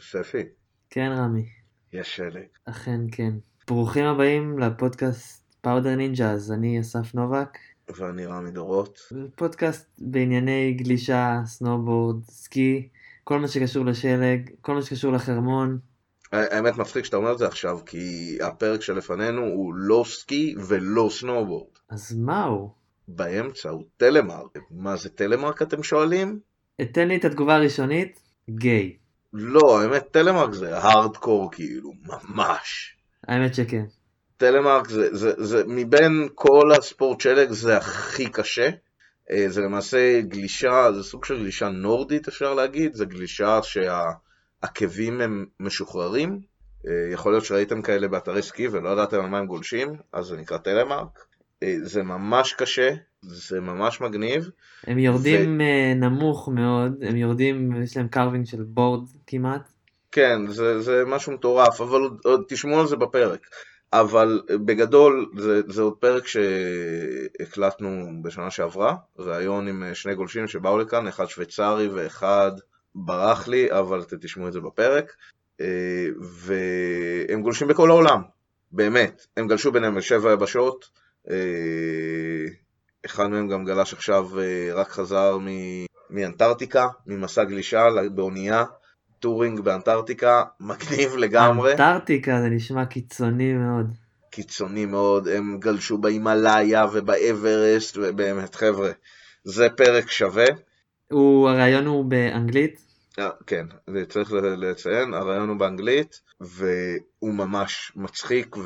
ספי, כן, רמי, יש שלג. אכן כן. ברוכים הבאים לפודקאסט פאודר נינג'ה, אז אני אסף נובק. ואני רמי דורות. פודקאסט בענייני גלישה, סנובורד, סקי, כל מה שקשור לשלג, כל מה שקשור לחרמון. האמת מצחיק שאתה אומר את זה עכשיו, כי הפרק שלפנינו הוא לא סקי ולא סנובורד. אז מה הוא? באמצע הוא טלמרק. מה זה טלמרק אתם שואלים? תן לי את התגובה הראשונית, גיי. לא, האמת טלמרק זה הארדקור כאילו, ממש. האמת שכן. טלמרק זה, זה, זה מבין כל הספורט שלג זה הכי קשה. אה, זה למעשה גלישה, זה סוג של גלישה נורדית אפשר להגיד, זה גלישה שהעקבים הם משוחררים. אה, יכול להיות שראיתם כאלה באתרי סקי ולא ידעתם על מה הם גולשים, אז זה נקרא טלמרק. אה, זה ממש קשה, זה ממש מגניב. הם יורדים ו... נמוך מאוד, הם יורדים, יש להם קרווינג של בורד כמעט. כן, זה, זה משהו מטורף, אבל עוד, עוד תשמעו על זה בפרק. אבל בגדול זה, זה עוד פרק שהקלטנו בשנה שעברה, ראיון עם שני גולשים שבאו לכאן, אחד שוויצרי ואחד ברח לי, אבל אתם תשמעו את זה בפרק. והם גולשים בכל העולם, באמת. הם גלשו ביניהם לשבע יבשות. אחד מהם גם גלש עכשיו, רק חזר מאנטארקטיקה, ממסע גלישה באונייה. טורינג באנטארקטיקה, מגניב לגמרי. אנטארקטיקה זה נשמע קיצוני מאוד. קיצוני מאוד, הם גלשו בהימאליה ובאברסט, ובאמת חבר'ה, זה פרק שווה. הוא, הרעיון הוא באנגלית? כן, צריך לציין, הרעיון הוא באנגלית, והוא ממש מצחיק,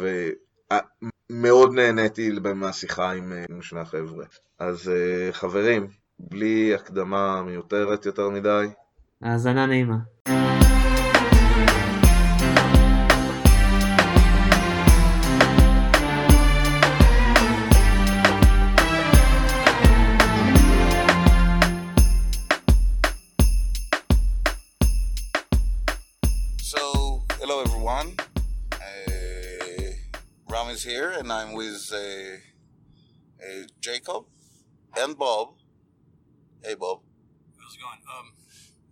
ומאוד נהניתי מהשיחה עם, עם שני החבר'ה. אז חברים, בלי הקדמה מיותרת יותר מדי, האזנה נעימה. Jacob and Bob. Hey, Bob. How's it going? Um,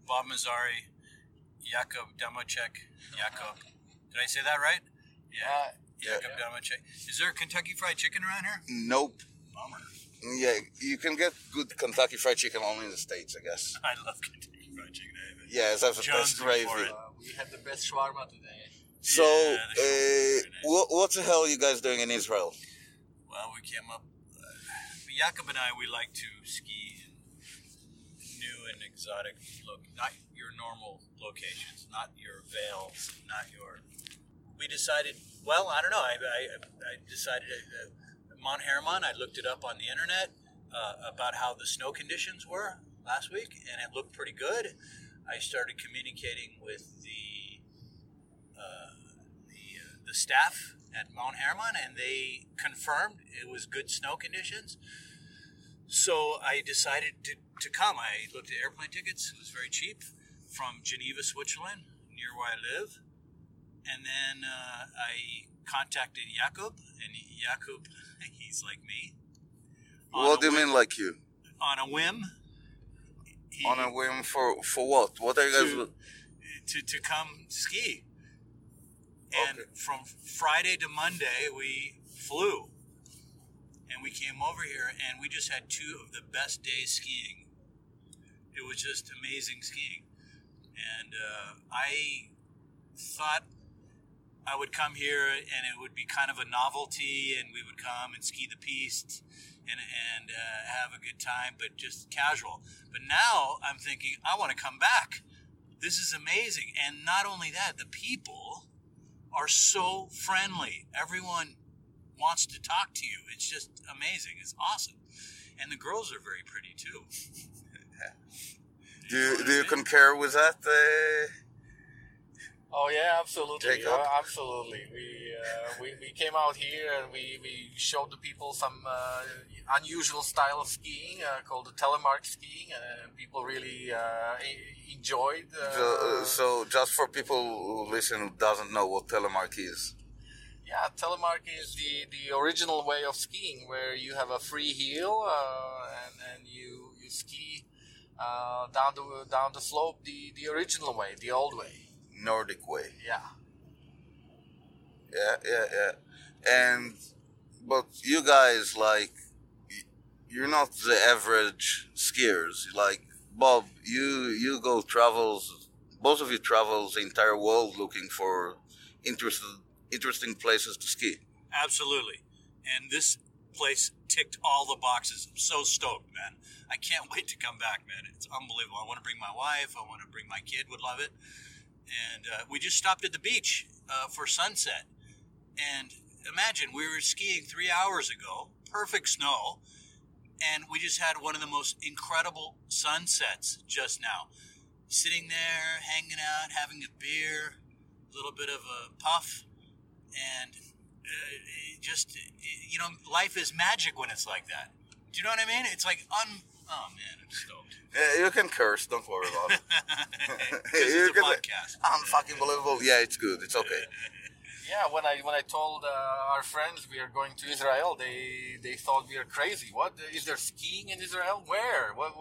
Bob Mazzari, Jakub Damacek, Jakub. Did I say that right? Yeah, yeah. Jakub Damacek. Is there Kentucky Fried Chicken around here? Nope. Bummer. Yeah, you can get good Kentucky Fried Chicken only in the States, I guess. I love Kentucky Fried Chicken. I have. Yeah, it's the best gravy. for. Uh, we had the best shawarma today. So, Yeah, uh, shawarma is very nice. what, what the hell are you guys doing in Israel? Well, we came up. Jakub and I, we like to ski in new and exotic look, not your normal locations, not your Vails, not your. We decided. Well, I don't know. I, I, I decided. Uh, Mount Hermon. I looked it up on the internet uh, about how the snow conditions were last week, and it looked pretty good. I started communicating with the uh, the, uh, the staff at Mount Hermon, and they confirmed it was good snow conditions. So I decided to, to come. I looked at airplane tickets; it was very cheap from Geneva, Switzerland, near where I live. And then uh, I contacted Jakub, and Jakub, he's like me. On what do you whim- mean, like you? On a whim. he- On a whim for for what? What are you guys? to, to, to come ski. And Okay. from Friday to Monday, we flew. And we came over here, and we just had two of the best days skiing. It was just amazing skiing. And uh, I thought I would come here, and it would be kind of a novelty, and we would come and ski the piste and, and uh, have a good time, but just casual. But now I'm thinking, I want to come back. This is amazing. And not only that, the people are so friendly. Everyone wants to talk to you. It's just amazing. It's awesome. And the girls are very pretty too. do you, do you concur with that? Uh, Oh yeah, absolutely, Jacob? uh, absolutely. We, uh, we we came out here and we, we showed the people some uh, unusual style of skiing uh, called the telemark skiing, and people really uh, e- enjoyed. so, Uh, so, just for people who listen who doesn't know what telemark is, yeah, telemark is the, the original way of skiing, where you have a free heel uh, and and you you ski uh, down the down the slope the, the original way, the old way. Nordic way. Yeah. Yeah, yeah, yeah. And but you guys like you're not the average skiers. Like Bob, you you go travels. Both of you travels the entire world looking for interested interesting places to ski. Absolutely. And this place ticked all the boxes. I'm so stoked, man. I can't wait to come back, man. It's unbelievable. I want to bring my wife. I want to bring my kid. Would love it. And uh, we just stopped at the beach uh, for sunset. And imagine we were skiing three hours ago, perfect snow, and we just had one of the most incredible sunsets just now. Sitting there, hanging out, having a beer, a little bit of a puff, and uh, just you know, life is magic when it's like that. Do you know what I mean? It's like un. Oh man, I'm stoked. Yeah, you can curse. Don't worry about it. You can- podcast. fucking believable. Yeah, it's good. It's okay. Yeah, when I when I told uh, our friends we are going to Israel, they they thought we are crazy. What is there skiing in Israel? Where? What,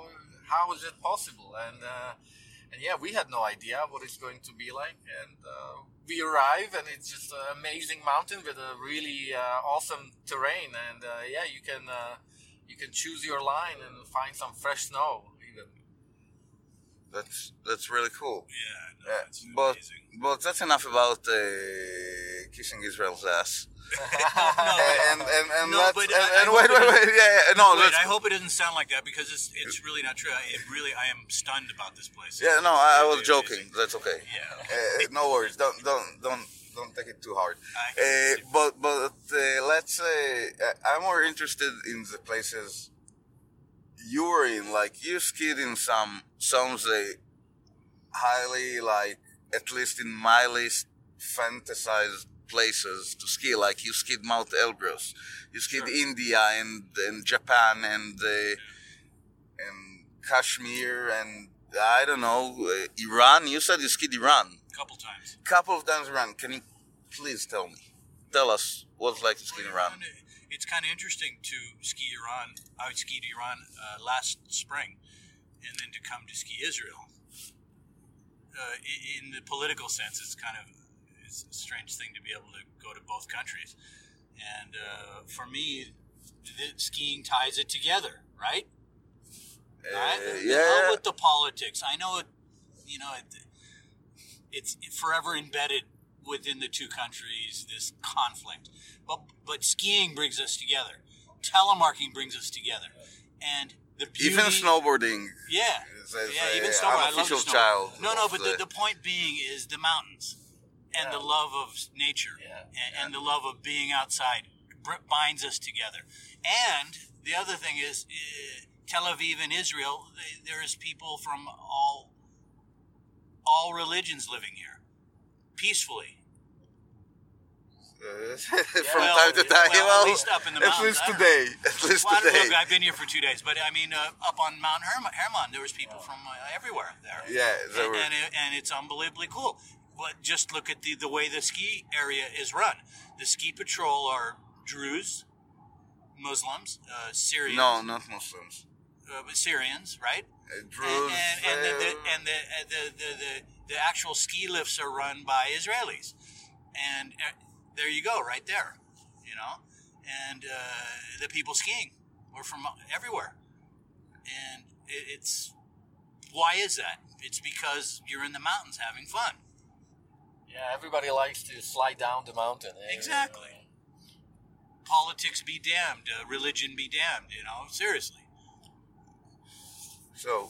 how is it possible? And uh, and yeah, we had no idea what it's going to be like. And uh, we arrive, and it's just an amazing mountain with a really uh, awesome terrain. And uh, yeah, you can uh, you can choose your line and find some fresh snow. That's that's really cool. Yeah, no, Yeah, but amazing. but that's enough about uh, kissing Israel's ass. No, and and and, No, but and, I- I and hope wait it wait wait yeah, yeah no Wait, I hope it doesn't sound like that because it's it's really not true. I, it really, I am stunned about this place. yeah no I, I was joking amazing. that's okay Yeah. uh, no worries don't don't don't don't take it too hard uh, but but uh, let's say uh, I'm more interested in the places you were in like you skied in some some say highly like at least in my list fantasized places to ski. Like you skied Mount Elbrus you skied Sure. India and and Japan and uh, and Kashmir and I don't know uh, Iran. You said you skied Iran. A couple times. couple of times Iran. Can you please tell me? Tell us what it's like to ski in Iran It's kind of interesting to ski Iran. I skied Iran uh, last spring, and then to come to ski Israel. Uh, in the political sense, it's kind of it's a strange thing to be able to go to both countries. And uh, for me, the skiing ties it together, right? Uh, yeah with the politics. I know it. You know, it, it's forever embedded within the two countries. This conflict, but but skiing brings us together. Telemarking brings us together, and the beauty. even snowboarding Yeah. is as Yeah, a even snowboard. I love the unofficial snowboard. child No, no, but the, the point being is the mountains and the love of nature Yeah. and, and the love of being outside binds us together. And the other thing is uh, Tel Aviv and Israel. th- There is people from all all religions living here peacefully. from Well, time to time well, at least up in the mountains. at least today at least Well, today I've been here for two days, but I mean, uh, up on Mount Hermon, Hermon, there was people from uh, everywhere there. yeah there and, were and, it, and it's unbelievably cool. But just look at the, the way the ski area is run. The ski patrol are Druze, Muslims, uh, Syrians, no not Muslims uh, but Syrians, right? uh, And Druze, and, and, the, the, uh, and the, uh, the, the, the, the actual ski lifts are run by Israelis, and uh, there you go, right there, you know. And uh, the people skiing were from everywhere, and it, it's why is that? It's because you're in the mountains having fun. yeah, everybody likes to slide down the mountain. eh? Exactly. Politics be damned, uh, religion be damned. You know, seriously. so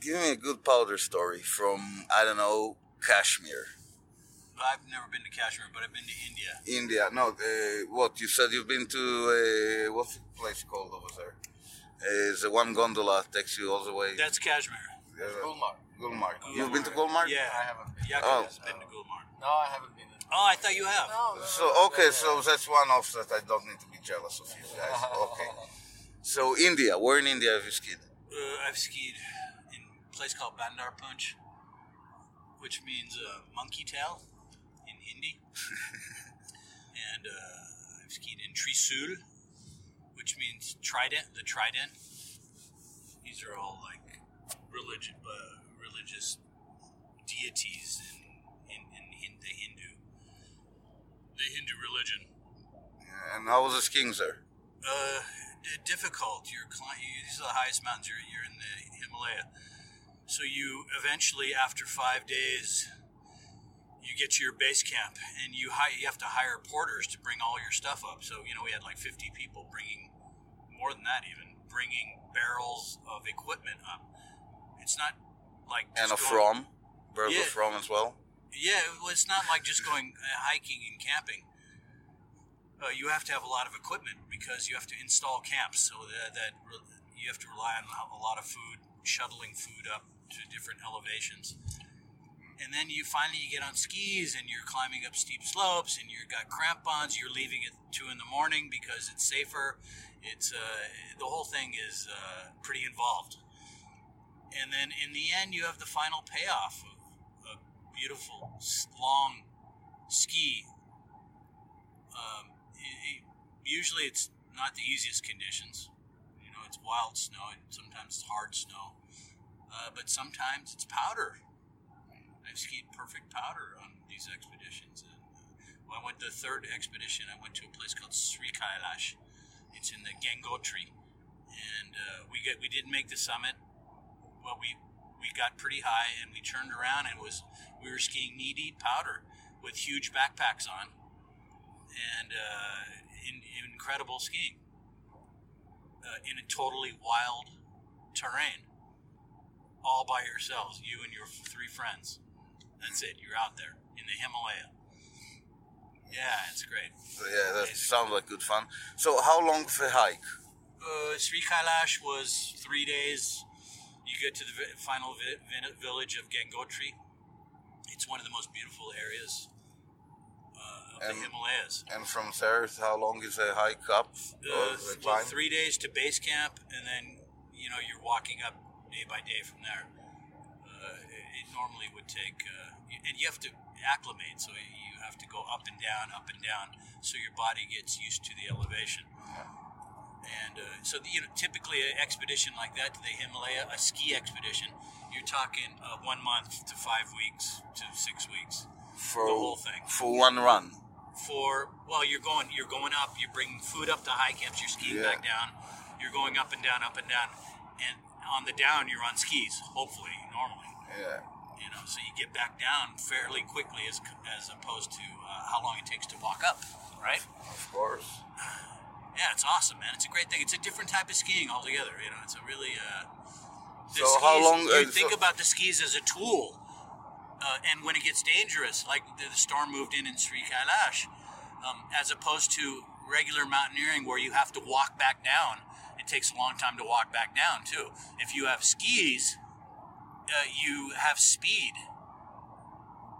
give me a good powder story from I don't know Kashmir I've never been to Kashmir, but I've been to India. India no uh, what you said you've been to uh, what's the place called over there uh, the one gondola takes you all the way That's Kashmir. uh, Gulmarg. Gulmarg. Gulmarg. You've been to Gulmarg? Yeah, I haven't been. Yaakov Oh. has been to Gulmarg. No, I haven't been. Oh, I thought you have. No, no, So okay, no, so that's one offset. I don't need to be jealous of you guys. Okay. So India, where in India have you skied? Uh, I've skied in a place called Bandar Punch, which means uh, monkey tail in Hindi. and uh, I've skied in Trisul, which means trident, the trident. These are all like religion, uh, religious deities in, in, in, in the Hindu, the Hindu religion. And how was the skiing, sir? Uh, difficult. You're climbing. These are the highest mountains. You're, you're in the Himalaya, so you eventually, after five days, you get to your base camp, and you hi- you have to hire porters to bring all your stuff up. So you know we had like 50 people bringing more than that, even bringing barrels of equipment up. It's not like And a from? Birds Yeah. of from as well? yeah, well, it's not like just going uh, hiking and camping. Uh, you have to have a lot of equipment because you have to install camps, so that, that re- you have to rely on a lot of food, shuttling food up to different elevations. And then you finally you get on skis and you're climbing up steep slopes and you've got crampons. You're leaving at two in the morning because it's safer. It's uh, the whole thing is uh, pretty involved. And then in the end, you have the final payoff of a beautiful long ski. Um, i- i- usually, it's not the easiest conditions. You know, it's wild snow and sometimes it's hard snow, uh, but sometimes it's powder. I've skied perfect powder on these expeditions. And, uh, when I went the third expedition, I went to a place called Sri Kailash. It's in the Gangotri, and uh, we get we didn't make the summit. Well, we we got pretty high, and we turned around and was we were skiing knee deep powder with huge backpacks on, and uh, in, incredible skiing uh, in a totally wild terrain, all by yourselves, you and your three friends. That's it. You're out there in the Himalaya. Yeah, it's great. Yeah, that sounds like good fun. So, how long a hike? Uh, Sri Kailash was three days. You get to the vi- final vi- vi- village of Gangotri. It's one of the most beautiful areas uh, of And- the Himalayas. And from there, how long is a hike up? Uh, or a th- climb? three days to base camp, and then you know you're walking up day by day from there. Normally would take, uh, and you have to acclimate, so you have to go up and down, up and down, so your body gets used to the elevation. And uh, so, you know, typically an expedition like that to the Himalaya, a ski expedition, you're talking uh, one month to five weeks to six weeks for the whole thing. For one run. for well you're going you're going up you're bringing food up to high camps you're skiing Yeah. back down you're going up and down up and down and on the down you're on skis hopefully normally Yeah. You know so you get back down fairly quickly as as opposed to uh, how long it takes to walk up right Of course. yeah it's awesome man it's a great thing it's a different type of skiing altogether you know it's a really uh So how long, you uh, think so- about the skis as a tool uh, and when it gets dangerous, like the, the storm moved in in Sri Kailash, um, as opposed to regular mountaineering where you have to walk back down, it takes a long time to walk back down too. If you have skis, uh, you have speed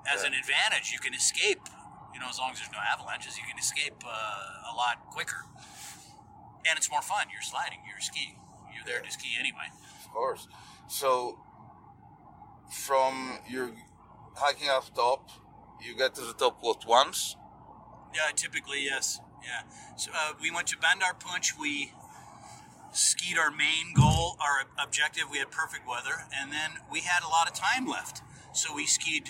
as Yeah. an advantage. You can escape, you know, as long as there's no avalanches, you can escape uh, a lot quicker, and it's more fun. You're sliding, you're skiing, you're there to ski anyway. Of course. So, from your hiking up top, you get to the top what once? Yeah, typically yes. Yeah. So uh, we went to Bandar Punch. We skied our main goal, our objective. We had perfect weather, and then we had a lot of time left. So we skied.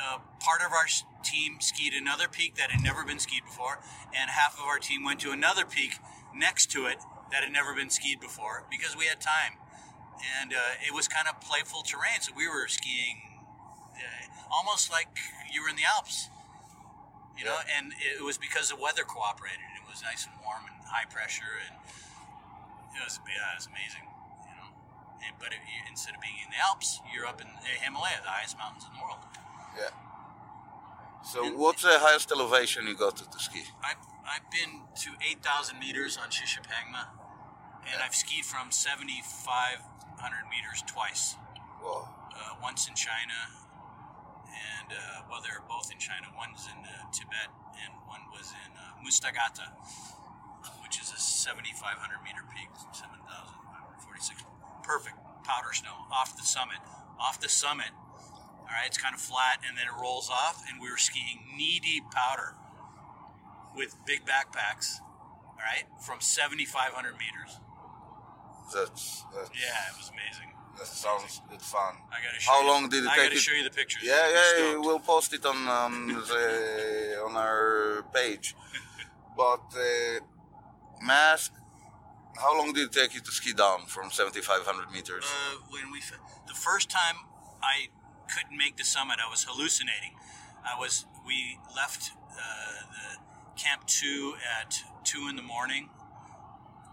Uh, part of our team skied another peak that had never been skied before, and half of our team went to another peak next to it that had never been skied before because we had time. And uh, it was kind of playful terrain, so we were skiing uh, almost like you were in the Alps you know, and it was because the weather cooperated. It was nice and warm and high pressure, and it was yeah, it was amazing. You know, and, but it, instead of being in the Alps, you're up in the Himalaya, the highest mountains in the world. Yeah. So, what's the highest elevation you got to, to ski? I've I've been to eight thousand meters on Shishapangma, and I've skied from seventy five hundred meters twice. Wow. uh, once in China, and uh, well, they're both in China. One's in uh, Tibet, and one was in uh, Mustagata, which is a 7,500 meter peak, 7,546. Perfect powder snow off the summit. Off the summit, all right, it's kind of flat, and then it rolls off, and we were skiing knee deep powder with big backpacks, all right, from 7,500 meters. That's, that's Yeah, it was amazing. that sounds good fun. I gotta show How you, long did it I take gotta you- show you the pictures. Yeah, yeah, we'll post it on um, the, on our page. but uh, mask. How long did it take you to ski down from 7,500 meters? Uh, when we the first time I couldn't make the summit, I was hallucinating. I was we left uh, camp two at two in the morning,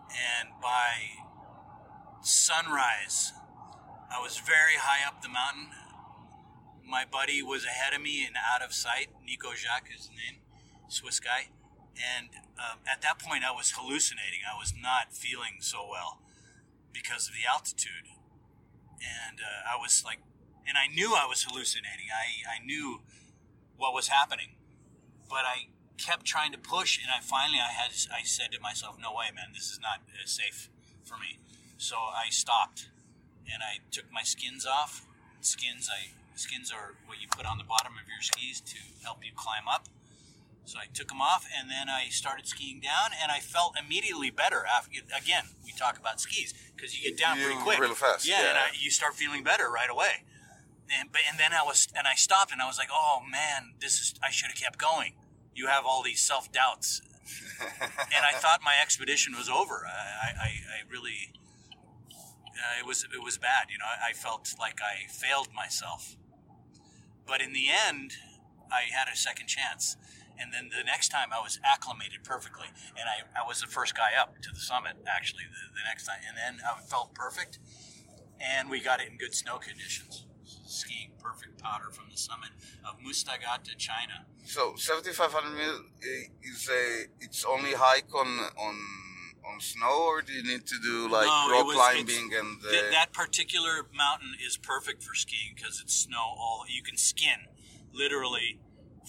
and by sunrise, I was very high up the mountain. My buddy was ahead of me and out of sight. Nico Jacques is his name, Swiss guy. And um, at that point, I was hallucinating. I was not feeling so well because of the altitude. And uh, I was like, and I knew I was hallucinating. I, I knew what was happening. But I kept trying to push, and I finally, I had, I said to myself, no way, man, this is not uh, safe for me. So I stopped and I took my skins off. Skins, I skins are what you put on the bottom of your skis to help you climb up. So I took them off, and then I started skiing down, and I felt immediately better. After again, we talk about skis because you get down You pretty quick, real fast, Yeah, and. I, you start feeling better right away. And but and then I was and I stopped, and I was like, oh man, this is I should have kept going. You have all these self doubts, and I thought my expedition was over. I I, I really uh, it was it was bad. You know, I, I felt like I failed myself. But in the end, I had a second chance. And then the next time I was acclimated perfectly. And I, I was the first guy up to the summit, actually, the, the next time. And then I felt perfect. And we got it in good snow conditions. Skiing perfect powder from the summit of Mustagata, China. So 7,500 meters is a it's only hike on on on snow, or do you need to do like No, rock was- climbing and? Uh, Th- that particular mountain is perfect for skiing because it's snow all you can skin literally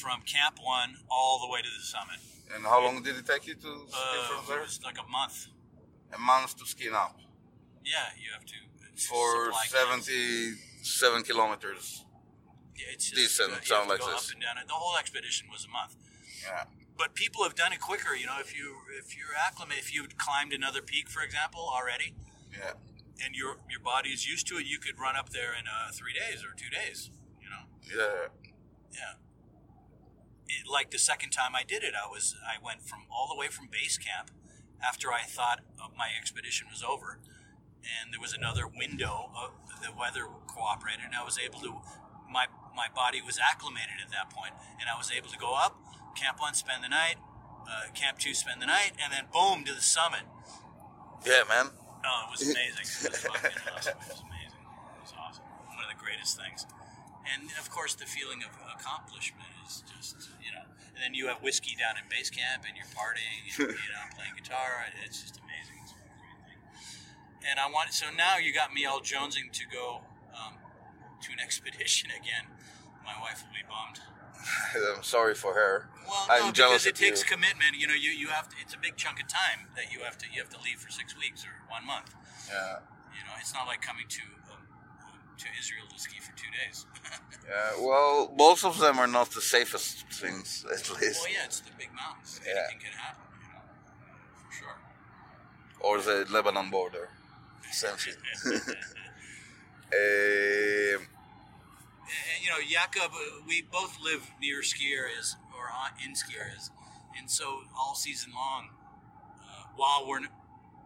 from camp one all the way to the summit and how long did it take you to ski uh, from it there? was like a month A month to ski up yeah you have to for. 77 kilometers. yeah, it's just, decent, uh, sound like this. up and down the whole expedition was a month Yeah. but people have done it quicker you know if you if you're acclimated if you've climbed another peak for example already Yeah. and your your body is used to it you could run up there in uh, three days or two days you know Yeah. Yeah. It, like the second time I did it, I was I went from all the way from base camp after I thought of my expedition was over, and there was another window. Of, the weather cooperated, and I was able to. My my body was acclimated at that point, and I was able to go up camp one, spend the night, uh, camp two, spend the night, and then boom to the summit. Yeah, man. Oh, it was amazing. It was fucking awesome. It was amazing. It was awesome. One of the greatest things. And of course, the feeling of accomplishment is just, you know. And then you have whiskey down in base camp and you're partying, and, you know, playing guitar. It's just amazing. It's a great thing. And I want, so now you got me all jonesing to go um, to an expedition again. My wife will be bummed. I'm sorry for her. Well, I'm no, jealous because it takes you. commitment. You know, you, you have to. It's a big chunk of time that you have to you have to leave for six weeks or one month. Yeah. You know, it's not like coming to to Israel to ski for two days. Yeah. Well, most of them are not the safest things, at least. well, yeah, it's the big mountains. Yeah. Anything can happen. You know, for sure. Or the Lebanon border. Same shit. Um, And, you know, Jakob, uh, we both live near ski areas or in ski areas, and so all season long, uh, while we're n-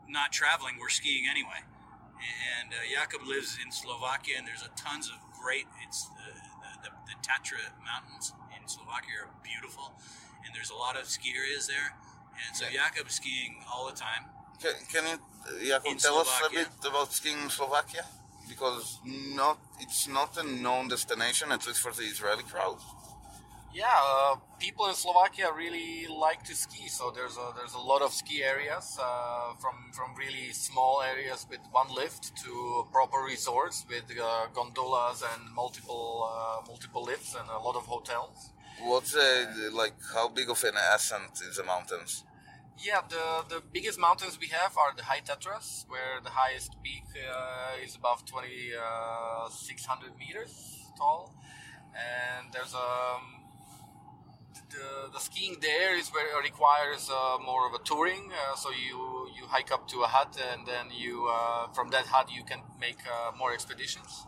not traveling, we're skiing anyway. And uh, Jakob lives in Slovakia, and there's a tons of great. It's the, the, the, Tatra Mountains in Slovakia are beautiful, and there's a lot of ski areas there. And so Yeah. Jakob's skiing all the time. Can, can you, uh, Jakob, tell us a bit about skiing in Slovakia? Because not it's not a known destination, at least for the Israeli crowd. Yeah, uh, people in Slovakia really like to ski. So there's a there's a lot of ski areas uh, from from really small areas with one lift to proper resorts with uh, gondolas and multiple uh, multiple lifts and a lot of hotels. What's uh, like? How big of an ascent is the mountains? Yeah, the the biggest mountains we have are the High Tatras, where the highest peak uh, is above 2,600 meters tall, and there's um the, the skiing there is where requires uh, more of a touring. Uh, so you you hike up to a hut, and then you uh, from that hut you can make uh, more expeditions.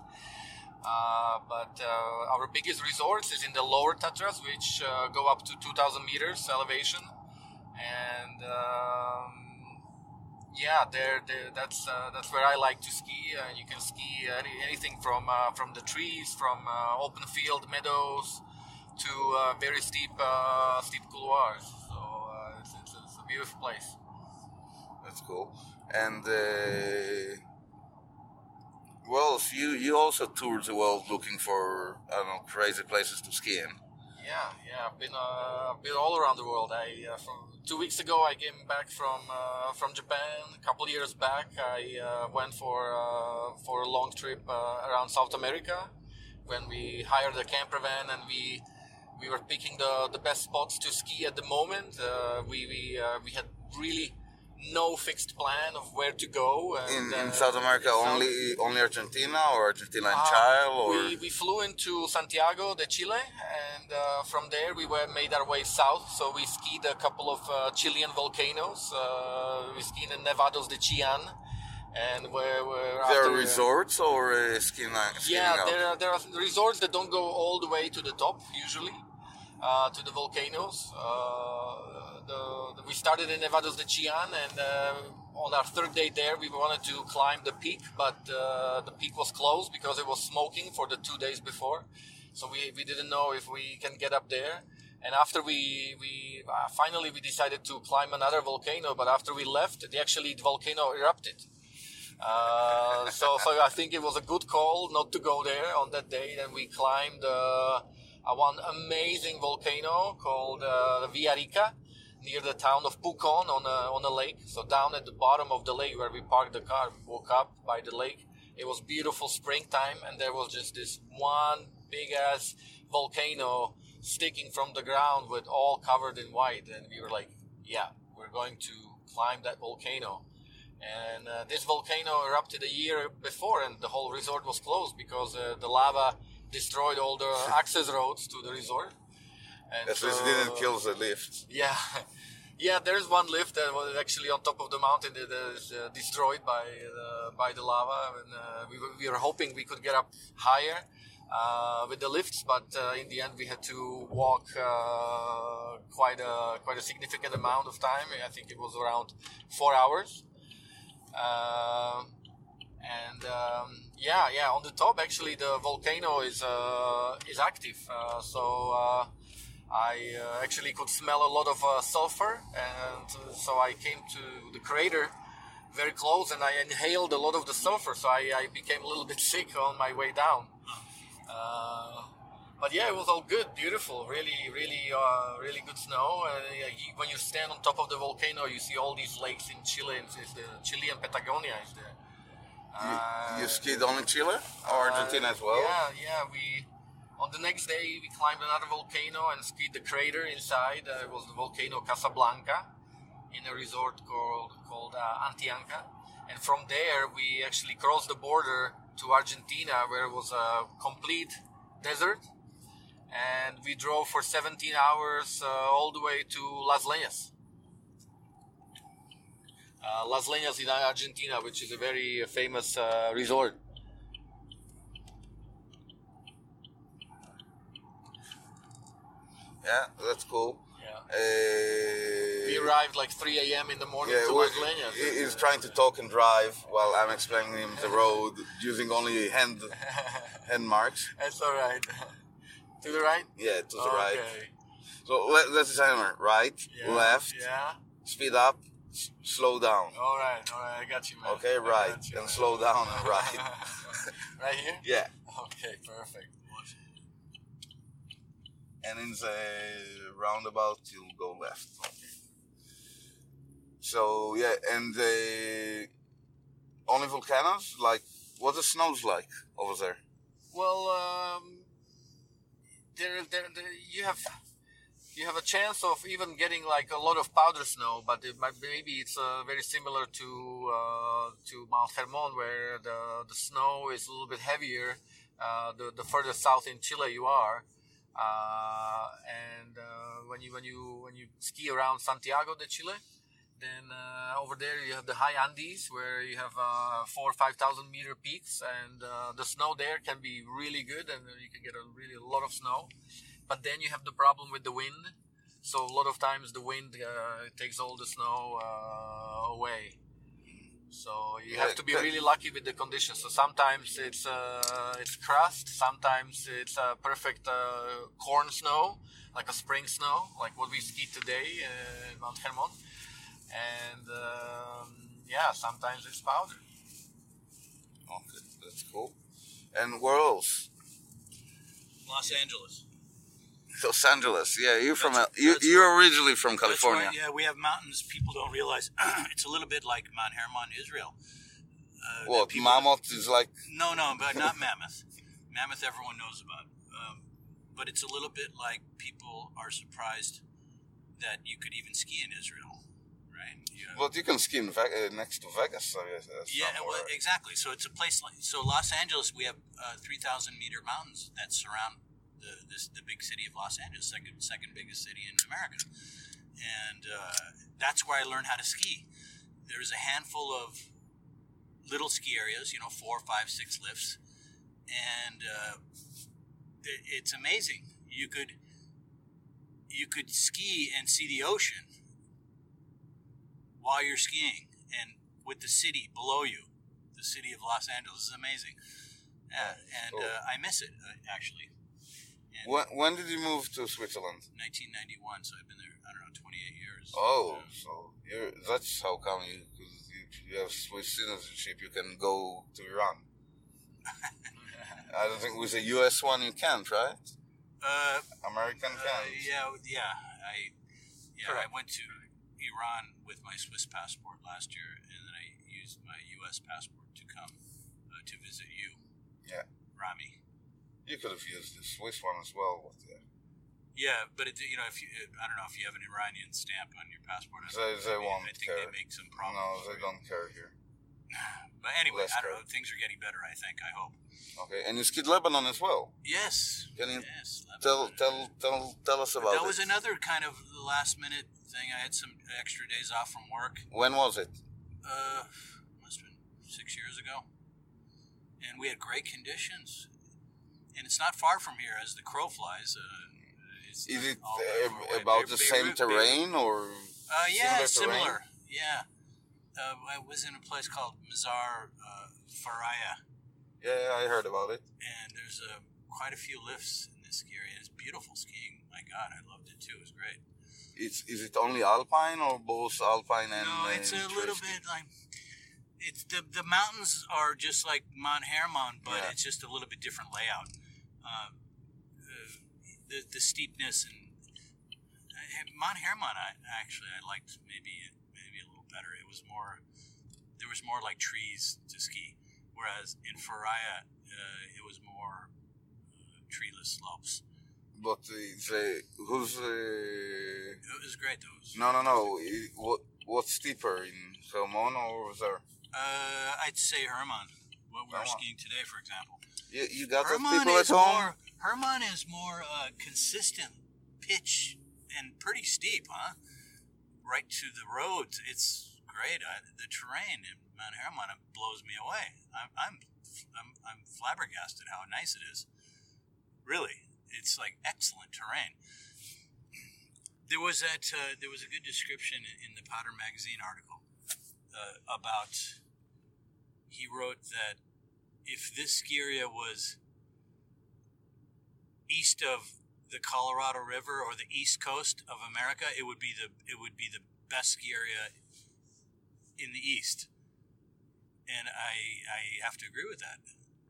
Uh, but our biggest resorts is in the lower Tatras, which go up to 2,000 meters elevation and um, yeah, there, that's that's where I like to ski. You can ski any, anything from from the trees, from open field meadows, to uh, very steep uh, steep couloirs. So uh, it's, it's, it's a beautiful place. That's cool. And uh, well, you you also toured the world looking for I don't know crazy places to ski in. Yeah, yeah, I've been uh, been all around the world. I uh, from two weeks ago I came back from uh, from Japan. A couple years back, I uh, went for uh, for a long trip uh, around South America when we hired a camper van and we we were picking the, the best spots to ski at the moment. Uh, we we uh, we had really no fixed plan of where to go. In, And, in uh, South America, South- only only Argentina or Argentina and uh, Chile or we, we flew into Santiago de Chile, and uh, from there we were made our way south. So we skied a couple of uh, Chilean volcanoes. Uh, we skied in Nevados de Chillán, and where where there after, are resorts or uh, skiing, skiing yeah, out? there are, there are resorts that don't go all the way to the top usually, uh, to the volcanoes. Uh, the, we started in Nevados de Chillán, and uh, on our third day there, we wanted to climb the peak, but uh, the peak was closed because it was smoking for the two days before. So we, we didn't know if we can get up there. And after we we uh, finally we decided to climb another volcano, but after we left, the actually the volcano erupted. Uh, so, so I think it was a good call not to go there on that day. Then we climbed uh, one amazing volcano called uh, Villarrica near the town of Pucón on a, on a lake. So down at the bottom of the lake where we parked the car, woke up by the lake. It was beautiful springtime, and there was just this one big ass volcano sticking from the ground with all covered in white. And we were like, yeah, we're going to climb that volcano. And uh, this volcano erupted a year before, and the whole resort was closed because uh, the lava destroyed all the access roads to the resort. And At least it didn't kill the lift. Yeah, yeah. There's one lift that was actually on top of the mountain that is uh, destroyed by uh, by the lava, and uh, we, were, we were hoping we could get up higher uh, with the lifts, but uh, in the end we had to walk uh, quite a quite a significant amount of time. I think it was around four hours. And um, yeah, yeah, on the top actually the volcano is uh, is active. Uh, so uh, I uh, actually could smell a lot of uh, sulfur, and uh, so I came to the crater very close, and I inhaled a lot of the sulfur. So I, I became a little bit sick on my way down. But yeah, it was all good, beautiful, really, really, really good snow. When you stand on top of the volcano, you see all these lakes in Chile. It's, it's the Chilean Patagonia is there. You, you Uh, skied only Chile or Argentina as well? yeah, yeah. We on the next day we climbed another volcano and skied the crater inside. Uh, it was the volcano Casablanca in a resort called called uh, Antillanca. And from there we actually crossed the border to Argentina, where it was a complete desert. And we drove for 17 hours uh, all the way to Las Leñas. Uh, Las Leñas in Argentina, which is a very famous uh, resort. Yeah, that's cool. Yeah. Uh, We arrived like 3 a.m. in the morning yeah, to Las Leñas. he- he's trying to talk and drive while I'm explaining him the road using only hand hand marks. That's all right. to the right? Yeah, to the right. Okay. So let, let's hammer. Right, Yeah. left, Yeah. speed up, s- slow down. All right. All right. I got you, man. Okay, right, you. and slow down and right. right here? Yeah, Okay, perfect. and in the roundabout you'll go left. So yeah, and the only volcanoes like what the snow's like over there. Well, um, there, there, there, you have you have a chance of even getting like a lot of powder snow, but it might, maybe it's uh, very similar to uh, to Mount Hermon, where the the snow is a little bit heavier uh, the the further south in Chile you are. Uh, and uh, when you when you when you ski around Santiago de Chile, then uh, over there you have the high Andes where you have four or five thousand meter peaks, and the snow there can be really good, and you can get a really a lot of snow. But then you have the problem with the wind. So a lot of times the wind uh, takes all the snow uh, away. So you Yeah, have to be that- really lucky with the conditions. So sometimes it's uh, it's crust, sometimes it's uh, perfect uh, corn snow, like a spring snow, like what we ski today uh, in Mount Hermon. And um, yeah, sometimes it's powder. Okay, that's cool. And where else? Los Angeles. Los Angeles. Yeah, you're from That's- you. that's You're originally from California. right, yeah, we have mountains. People don't realize it's a little bit like Mount Hermon, Israel. Uh, people- Mammoth is like? No, no, but not Mammoth. Mammoth, everyone knows about. Um, but it's a little bit like people are surprised that you could even ski in Israel, right? You But you can ski in Ve- uh, next to Vegas. I guess, yeah, well, exactly. So it's a place like so. Los Angeles, we have uh, three thousand meter mountains that surround the this, the big city of Los Angeles, second second biggest city in America, and uh, that's where I learned how to ski. There's a handful of little ski areas, you know, four, five, six lifts, and uh, it, it's amazing. You could you could ski and see the ocean while you're skiing, and with the city below you, the city of Los Angeles is amazing. Uh, and uh, I miss it uh, actually. And When, when did you move to Switzerland? 1991, so I've been there. I don't know, 28 years. Oh, Yeah. so you're, that's how come you, cause you, you have Swiss citizenship, you can go to Iran. I don't think with a US one you can't, right? Uh, American uh, can. yeah, yeah. I yeah, Correct. I went to Iran with my Swiss passport last year, and then I used my U.S. passport to come uh, to visit you. Yeah. Rami. You could have used the Swiss one as well. But, uh, Yeah, but it, you know, if you, I don't know if you have an Iranian stamp on your passport. I They- they. I, mean, won't I think care. they make some problems. no, they don't care here. But anyway, Less I don't care. know. Things are getting better. I think. I hope. Okay, and you skied Lebanon as well. Yes. Can you yes. Tell, tell, tell, tell us about that it. was another kind of last minute thing. I had some extra days off from work. When was it? Uh, must have been six years ago. And we had great conditions. And it's not far from here as the crow flies. Uh, it's Is it uh, about the same terrain or? Uh, yeah, similar similar. Yeah. Uh, I was in a place called Mazar uh, Faraya, Yeah, I heard about it. and there's uh, quite a few lifts in this ski area. It's beautiful skiing. My God, I loved it too. It was great. It's is it only alpine or both alpine and? no, it's a little bit like it's the the mountains are just like Mount Hermon, but Yeah. it's just a little bit different layout. Uh, uh, the the steepness and uh, Mount Hermon, I actually I liked maybe maybe a little better. It was more there was more like trees to ski, whereas in Faraya uh, it was more uh, treeless slopes. But uh, the who's uh, It was great though. Was- no no no what what's steeper in Hermon or there? Uh, I'd say Hermon. What we were Hermon. skiing today, for example. You, you got those Hermon people at home? more Hermon is more uh, consistent pitch and pretty steep, huh? Right to the roads. It's great. Uh, the terrain in Mount Hermon it blows me away. I'm, I'm I'm I'm flabbergasted how nice it is. Really, it's like excellent terrain. There was that. Uh, there was a good description in the Powder magazine article uh, about. He wrote that if this ski area was east of the Colorado River or the east coast of America, it would be the it would be the best ski area in the east. And I I have to agree with that.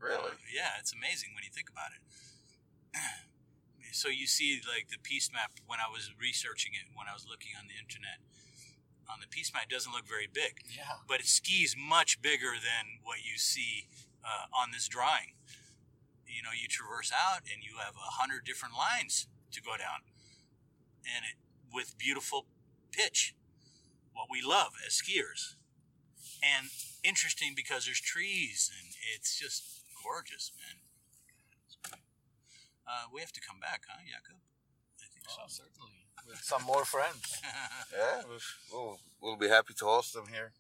Really? Uh, yeah, it's amazing when you think about it. so you see like the piste map when I was researching it, when I was looking on the internet, on the piste map it doesn't look very big Yeah. but it skis much bigger than what you see uh, on this drawing. You know, you traverse out and you have a hundred different lines to go down, and it with beautiful pitch, what we love as skiers, and interesting because there's trees and it's just gorgeous, man. Uh, we have to come back, huh, Jakob? I think Oh, so. certainly. With some more friends. Yeah, we'll, we'll be happy to host them here.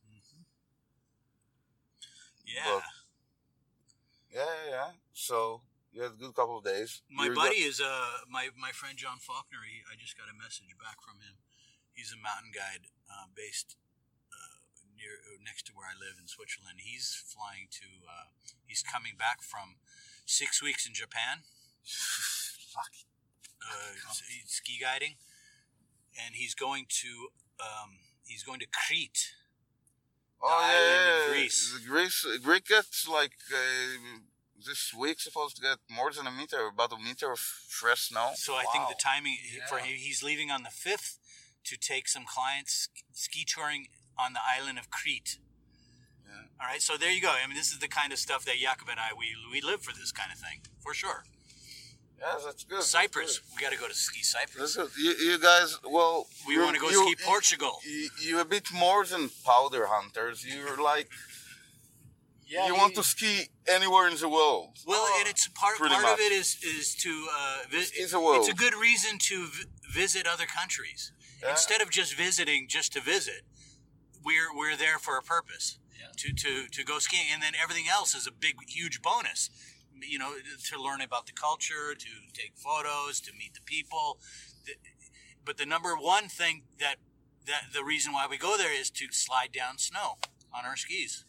yeah. Well, Yeah, yeah, yeah. So You had a good couple of days. My You're buddy is uh my my friend John Faulkner. He, I just got a message back from him. He's a mountain guide uh, based uh, near uh, next to where I live in Switzerland. He's flying to. Uh, he's coming back from six weeks in Japan. Fuck. Uh, ski guiding, and he's going to. Um, he's going to Crete. Oh the yeah, island yeah, yeah. Greece. Greece, Greece gets like uh, this week supposed to get more than a meter, about a meter of fresh snow. So I think the Wow. timing for him, he's leaving on the fifth to take some clients ski touring on the island of Crete. Yeah. All right, so there you go. I mean, this is the kind of stuff that Jakob and I we we live for this kind of thing for sure. Yeah, that's good. that's Cyprus, good. we got to go to ski Cyprus. good. You, you guys, well, We want to go you- ski Portugal. You, you're a bit more than powder hunters. You're like Yeah, you he- want to ski anywhere in the world. Well, Oh, and it's part pretty part of it is is to uh, vi- It's a world. It's a good reason to v- visit other countries Yeah. instead of just visiting just to visit. We're we're there for a purpose Yeah. to to to go skiing, and then everything else is a big huge bonus. You know, to learn about the culture, to take photos, to meet the people. But the number one thing that that the reason why we go there is to slide down snow on our skis.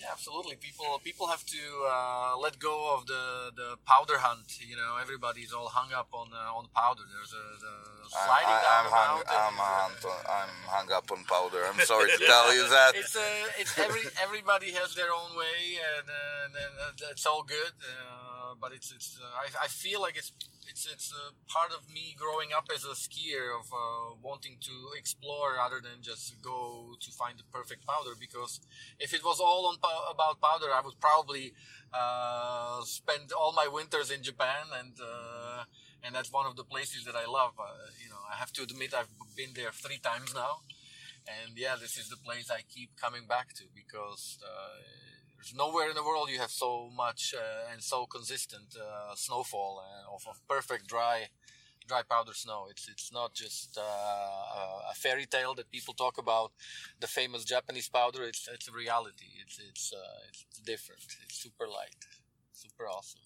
Yeah, absolutely. People people have to uh, let go of the, the powder hunt. You know, everybody's all hung up on uh, on powder. There's a the I'm, sliding I, down I'm, hung. I'm, uh, hung, on- I'm hung up on powder. I'm sorry to tell you that. it's uh, it's every everybody has their own way, and, uh, and then, uh, that's all good. Uh, but it's it's uh, I, I feel like it's it's it's uh, part of me growing up as a skier of uh, wanting to explore rather than just go to find the perfect powder. Because if it was all on about powder, I would probably uh, spend all my winters in Japan and. Uh, and that's one of the places that I love. Uh, you know, I have to admit I've been there three times now, and yeah, this is the place I keep coming back to because uh, there's nowhere in the world you have so much uh, and so consistent snowfall of, of perfect dry, dry powder snow. It's it's not just uh, a- a fairy tale that people talk about, the famous Japanese powder. It's it's a reality. It's it's uh, it's different. It's super light, super awesome.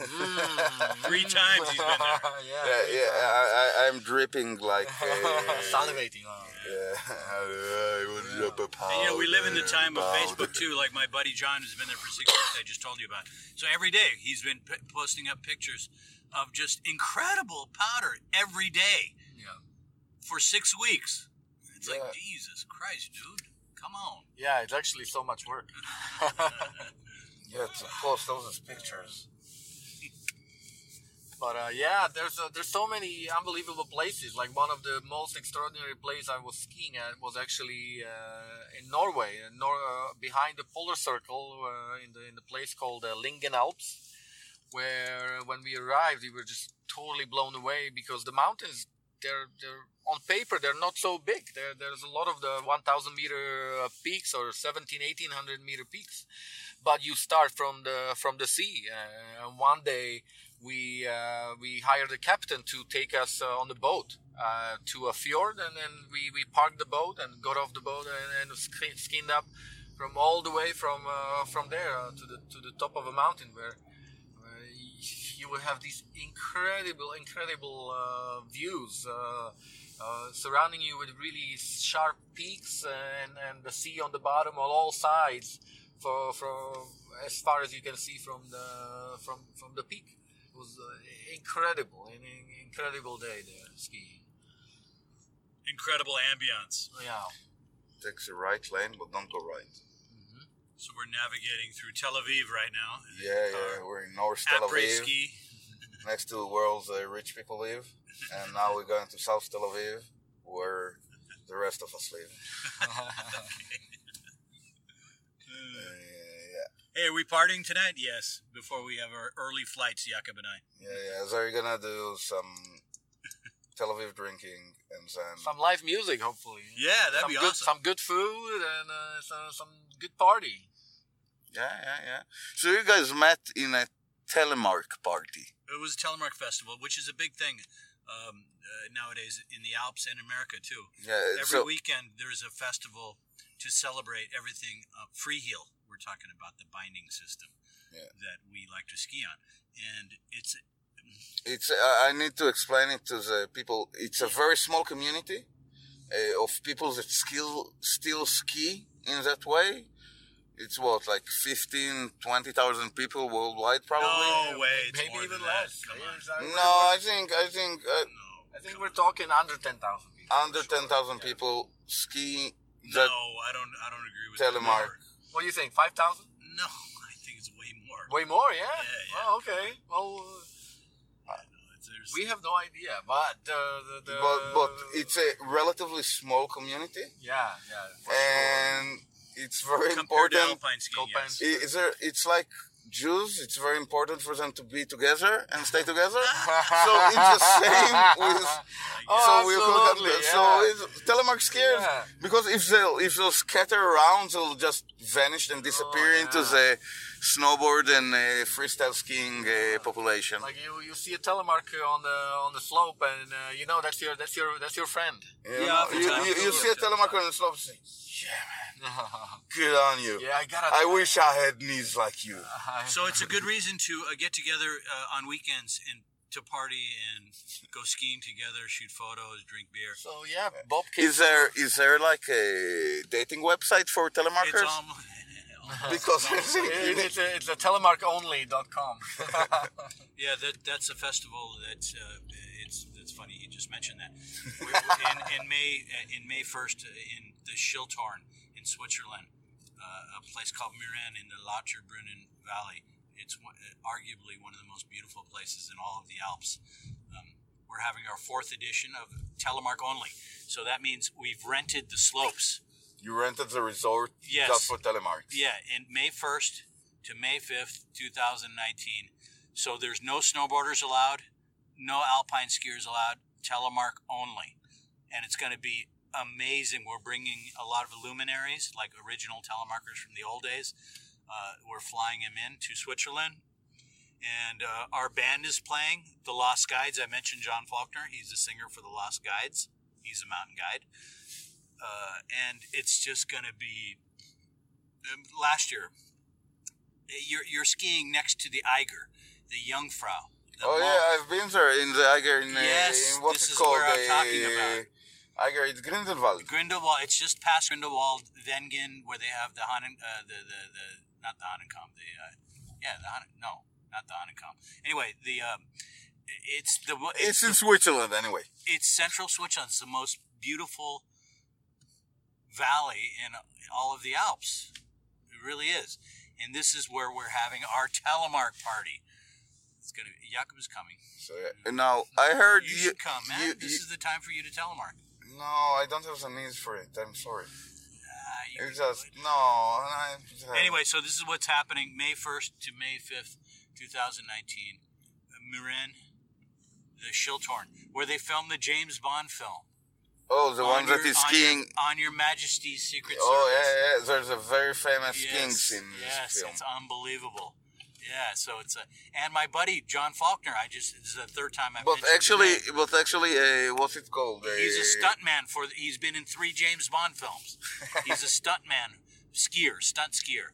Mm. Three times he's been there. yeah, Yeah, yeah. I, I, I'm dripping like. Uh, Salivating. Yeah, I would drop a And, you know, we live in the time of. Facebook too. Like my buddy John has been there for six weeks. I just told you about. So every day he's been p- posting up pictures of just incredible powder every day Yeah. for six weeks. It's Yeah. like Jesus Christ, dude, come on. Yeah, it's actually so much work. Yeah, to post those are pictures. But uh, yeah, there's uh, there's so many unbelievable places. Like one of the most extraordinary places I was skiing at was actually uh, in Norway, Nor- uh, behind the polar circle, uh, in the in the place called uh, Lyngen Alps, where when we arrived, we were just totally blown away because the mountains they're they're on paper they're not so big. There there's a lot of the 1,000 meter uh, peaks or 17, 1800 meter peaks, but you start from the from the sea. Uh, one day we uh, we hired a captain to take us uh, on the boat uh, to a fjord, and then we, we parked the boat and got off the boat and, and skinned up from all the way from uh, from there to the to the top of a mountain where. You will have these incredible, incredible uh, views uh, uh, surrounding you with really sharp peaks and, and the sea on the bottom on all sides, for, for as far as you can see from the from from the peak. It was uh, incredible, an in- incredible day there skiing. Incredible ambience. Yeah. Takes a right lane, but don't go right. So we're navigating through Tel Aviv right now. Yeah, yeah, we're in North Tel Aviv, ski. next to where all the rich people live, and now we're going to South Tel Aviv, where the rest of us live. Uh, yeah, Hey, are we partying tonight? Yes. Before we have our early flights, Jakob and I. yeah, yeah. So we're gonna do some Tel Aviv drinking and then some live music, hopefully. Yeah, that'd some be good, awesome. Some good food and uh, some, some good party. Yeah, yeah, yeah. So you guys met in a telemark party. It was a Telemark Festival, which is a big thing um, uh, nowadays in the Alps and America too. Yeah, Every so weekend there's a festival to celebrate everything uh, freeheel. We're talking about the binding system. Yeah. that we like to ski on, and it's it's uh, I need to explain it to the people. It's a very small community uh, of people that still still ski in that way. It's what like 15, 20,000 people worldwide, probably. no way. It's Maybe more even than less. Come Maybe on. it's not- No, I think I think uh, No. I think we're talking under 10,000 people. under ten thousand people ski. That No, I don't. I don't agree with Telemark. That. What do you think? 5,000? No, I think it's way more. Way more, yeah? Yeah, yeah. Oh, okay. Well, uh, we have no idea, but the, the, the but but it's a relatively small community, yeah, yeah. for and it's very compared to important. alpine skiing. Alpine Yes. I- Is there? It's like Jews. It's very important for them to be together and stay together. so it's the same with. Oh, so we look at absolutely, so yeah. it's, telemark skiers Yeah. because if they'll if they'll scatter around, they'll just vanish and disappear Oh, into the snowboard and uh, freestyle skiing uh, population. Like you, you see a telemark on the on the slope, and uh, you know that's your that's your that's your friend. You, Yeah, know, you, you, you see a telemark on the slope, say, "Yeah, man, good on you. yeah, I gotta. I wish I had knees like you." So it's a good reason to uh, get together uh, on weekends and to party and go skiing together, shoot photos, drink beer. So yeah, Bob. Is there is there like a dating website for It's telemarketers? because I think you it's a, it's a telemarkonly.com. yeah, that that's a festival that's uh, it's it's funny you just mentioned that. We're, we're in, in May uh, in May first in the Schilthorn in Switzerland, uh, a place called Mürren in the Lauterbrunnen Valley. It's one, uh, arguably one of the most beautiful places in all of the Alps. Um, we're having our fourth edition of Telemark only, so that means we've rented the slopes. You rented the resort Yes. just for telemarks. Yeah, in May 1st to May 5th, 2019. So there's no snowboarders allowed, no alpine skiers allowed, telemark only. And it's going to be amazing. We're bringing a lot of luminaries, like original telemarkers from the old days. Uh, we're flying them in to Switzerland. And uh, our band is playing the Lost Guides. I mentioned John Faulkner. He's a singer for the Lost Guides. He's a mountain guide. Uh, and it's just going to be um, last year. You're, you're skiing next to the Eiger, the Jungfrau. The Oh yeah, I've been there in the Eiger in, uh, Yes, in what's this it is called? where I'm the, talking about. Eiger, it's Grindelwald. Grindelwald. It's just past Grindelwald, Wengen, where they have the Hannen, uh, the, the the not the Hahnenkamm, the uh, yeah the Hannen, no, not the Hahnenkamm. Anyway, the um, it's the It's in Switzerland anyway. it's central Switzerland. It's the most beautiful valley in all of the Alps. It really is. And this is where we're having our telemark party. It's gonna. Jakob is coming. So yeah. Now I heard You you. should come, man. you- this you- is the time for you to telemark. no, I don't have the means for it. I'm sorry. Ah, you It's just it. no. I, Anyway, so this is what's happening May 1st to May 5th, 2019. Mürren, the Schilthorn, where they filmed the James Bond film. Oh, the one On that your- is on skiing. Your, on your Majesty's Secret Oh Service. yeah, yeah. There's a very famous skiing scene in yes, this film. it's unbelievable. Yeah, so it's a and my buddy John Faulkner. I just this is the third time I've But actually, but actually, uh, what's it called? he's a Uh, stuntman for. the- He's been in three James Bond films. He's a stuntman, skier, stunt skier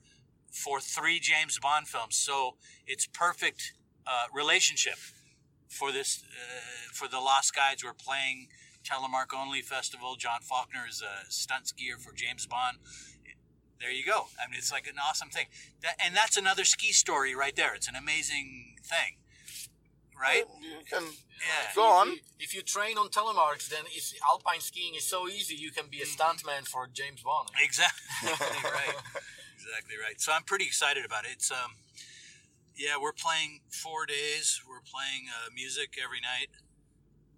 for three James Bond films. So it's perfect uh, relationship for this uh, for the Lost Guides. We're playing Telemark Only Festival. John Faulkner is a stunt skier for James Bond. There you go. I mean, it's like an awesome thing. That, and that's another ski story right there. It's an amazing thing, right? You can Yeah. go on. If you, if you train on telemarks, then it's, alpine skiing is so easy. You can be a stuntman for James Bond. Exactly right. Exactly right. So I'm pretty excited about it. It's um, yeah, we're playing four days. We're playing uh, music every night,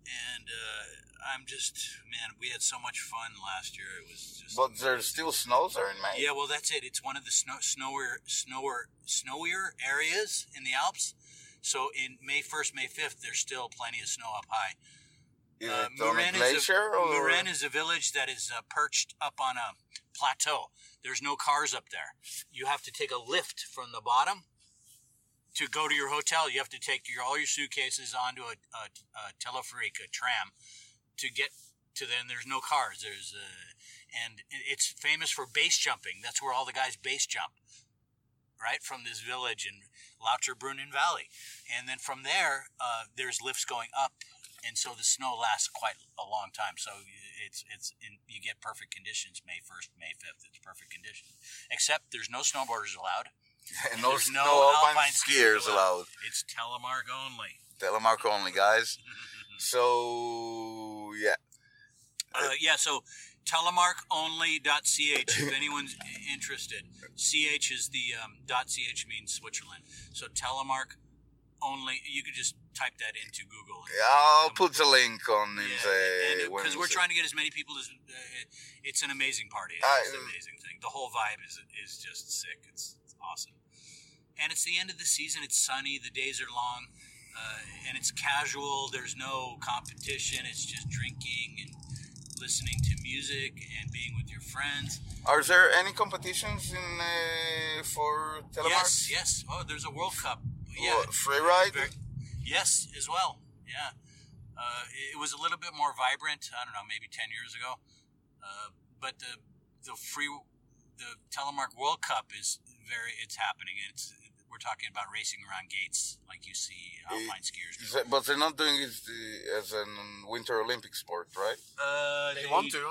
and uh, I'm just man, we had so much fun last year. It was just. But there's still snows there in May. yeah, well, that's it. It's one of the snow, snowier, snower, snowier areas in the Alps. So in May 1st, May 5th, there's still plenty of snow up high. Is Uh, it on a Mürren is a, or? Is a village that is uh, perched up on a plateau. There's no cars up there. You have to take a lift from the bottom to go to your hotel. You have to take your, all your suitcases onto a, a, a teleferique, a tram, to get to then. There's no cars. There's uh, and it's famous for base jumping. That's where all the guys base jump. right from this village in Lauterbrunnen Valley, and then from there uh, there's lifts going up, and so the snow lasts quite a long time. So it's it's in, you get perfect conditions May first, May fifth. It's perfect conditions, except there's no snowboarders allowed. And no, There's no, no alpine, alpine skiers skiers allowed. It's telemark only. Telemark only, guys. So yeah, Uh, yeah, so telemarkonly.ch if anyone's interested. CH is the um, .ch means Switzerland. So telemark only. You could just type that into Google. and I'll put the link on in Yeah, the because we're trying to get as many people as uh, it's an amazing party. It's I- an amazing thing. The whole vibe is is just sick. It's awesome, and it's the end of the season. It's sunny. The days are long, uh, and it's casual. There's no competition. It's just drinking and listening to music and being with your friends. Are there any competitions in uh, for telemark? Yes, yes. Oh, there's a World Cup. Yeah, What, free ride? Yes, as well. Yeah, uh, it was a little bit more vibrant. I don't know, maybe ten years ago. Uh, but the the free the Telemark World Cup is very. It's happening. It's we're talking about racing around gates like you see alpine skiers. Is do. that- but they're not doing it uh, as a Winter Olympic sport, right? Uh, They want to.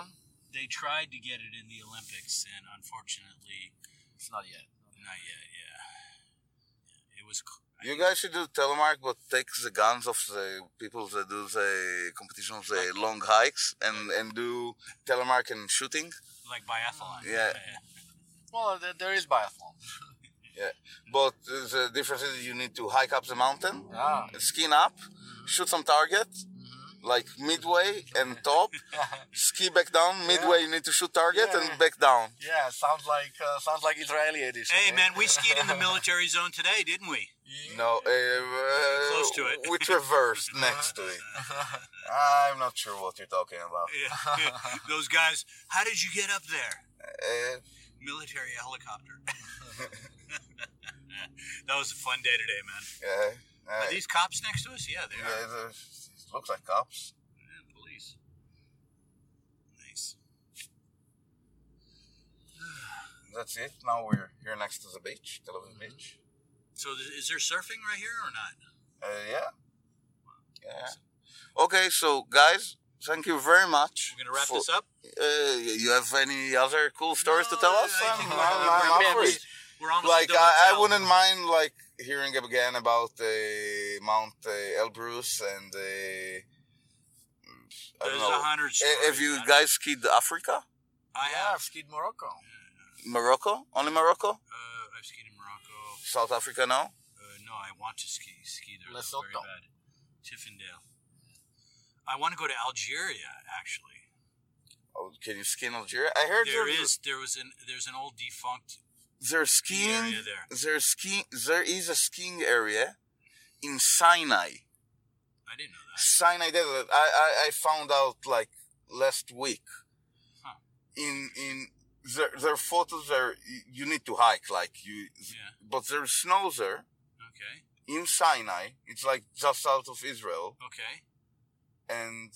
They tried to get it in the Olympics, and unfortunately, It's not yet. not yet. Yeah, Yeah, it was. c- I You guys should do telemark, but take the guns of the people that do the competition of the long hikes and and do telemark and shooting. like biathlon. Yeah. Well, there, there is biathlon. Yeah, but the difference is you need to hike up the mountain, Ah. skin up, shoot some target, like midway and top, ski back down. Midway you need to shoot target Yeah. and back down. Yeah, sounds like uh, sounds like Israeli edition. Hey eh? man, we skied in the military zone today, didn't we? No, uh, Close to it. With reverse next to it. I'm not sure what you're talking about. Yeah. Those guys. How did you get up there? Military helicopter. that was a fun day today, man. yeah, uh, Are these cops next to us? Yeah, they yeah, are. it looks like cops. Yeah, police. Nice. That's it. Now we're here next to the beach, Tel Aviv Beach. So, th- is there surfing right here or not? Uh, yeah. Yeah. Okay, so guys, thank you very much. We're gonna wrap for- this up. Uh, you have any other cool stories to tell us? I I'm- think I'm- we're- I'm- I'm we're- almost Like I, I wouldn't mind like hearing again about uh, Mount uh, Elbrus and uh, I don't There's know. a hundred. Eh, Have you I don't- guys skied Africa, I yeah, have. I've skied Morocco. Morocco? Only Morocco? Uh, I've skied in Morocco. South Africa? No. Uh, no, I want to ski ski there. though, Lesotho. Very bad. Tiffindell. I want to go to Algeria. Actually, Oh, can you ski in Algeria? I heard there there's- is there was an there's an old defunct There's skiing. area there. There's skiing. There is a skiing area in Sinai. I didn't know that. Sinai Desert. I, I, I found out like last week. Huh. In in their their photos are you need to hike like you, Yeah. but there's snow there Okay. in Sinai. It's like just south of Israel, Okay. And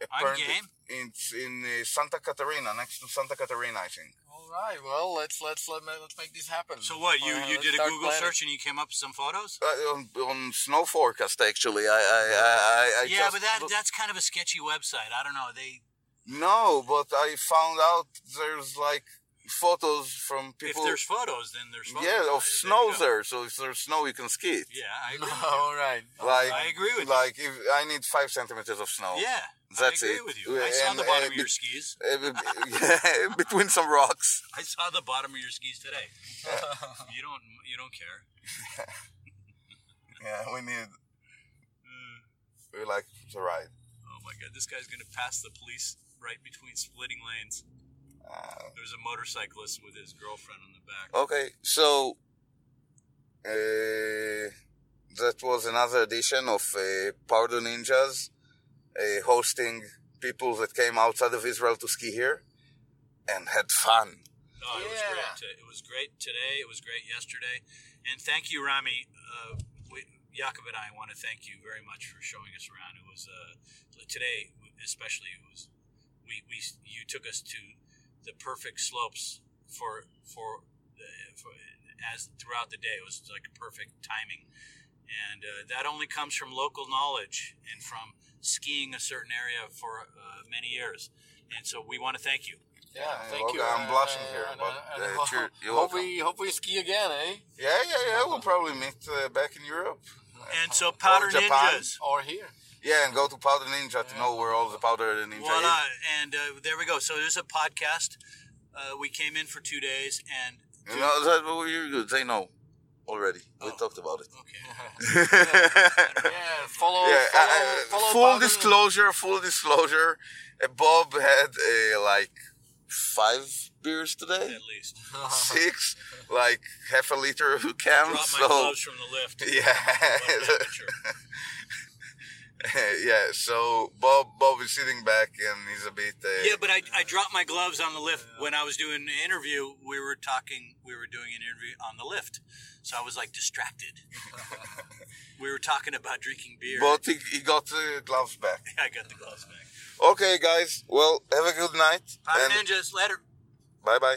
I'm apparently game. it's in uh, Santa Catarina, next to Santa Catarina, I think. All right. Well, let's let's let, let's make this happen. So what? You Uh, you did a Google planning. search and you came up with some photos? Uh, on, on snow forecast, actually, I I I, I, I yeah, just but that looked- that's kind of a sketchy website. I don't know. They No, but I found out there's like photos from people. if there's photos, then there's photos. yeah, of There snow there. So if there's snow, you can ski it. Yeah, I agree. with you. All right. Like, I agree with like if I need five centimeters of snow. Yeah, That's I agree it. with you. I saw And, the bottom uh, of your be- skis. Uh, between some rocks. I saw the bottom of your skis today. You don't you don't care. Yeah, we need. Uh, We like to ride. oh my god, this guy's gonna pass the police right between splitting lanes. Uh, There's a motorcyclist with his girlfriend on the back. okay, so uh, that was another edition of uh, Powder Ninjas, uh, hosting people that came outside of Israel to ski here and had fun. Oh, it was Yeah. great. to- It was great today. It was great yesterday. And thank you, Rami. Uh, we, Jakob and I want to thank you very much for showing us around. It was uh, today, especially. It was we, we you took us to the perfect slopes for for, uh, for as throughout the day. It was like perfect timing, and uh, that only comes from local knowledge and from skiing a certain area for uh, many years. And so we want to thank you. Yeah, Yeah, thank well, you. I'm blushing here, and, but, and uh, ho- cheer- you're hope welcome. we hope we ski again, eh? Yeah, yeah, yeah. We'll probably meet uh, back in Europe. And so Powder Japan. Ninjas. Or here. Yeah, and go to Powder Ninja to know where all the Powder Ninja Voila, is. and uh, there we go. So there's a podcast. Uh, we came in for two days, and You know, that, well, you're good. They know already. We Oh. talked about it. okay. Yeah, follow, yeah, follow, uh, follow full Powder- disclosure, full disclosure. Uh, Bob had uh, like five beers today, At least six, like half a liter of cans. drop my So gloves from the lift. yeah, What an amateur. yeah. So Bob, Bob is sitting back and he's a bit. Uh, Yeah, but I, I dropped my gloves on the lift when I was doing an interview. We were talking. We were doing an interview on the lift, so I was like distracted. we were talking about drinking beer. But he, he got the gloves back. I got the gloves back. Okay, guys. Well, have a good night. And Ninjas, later. bye bye.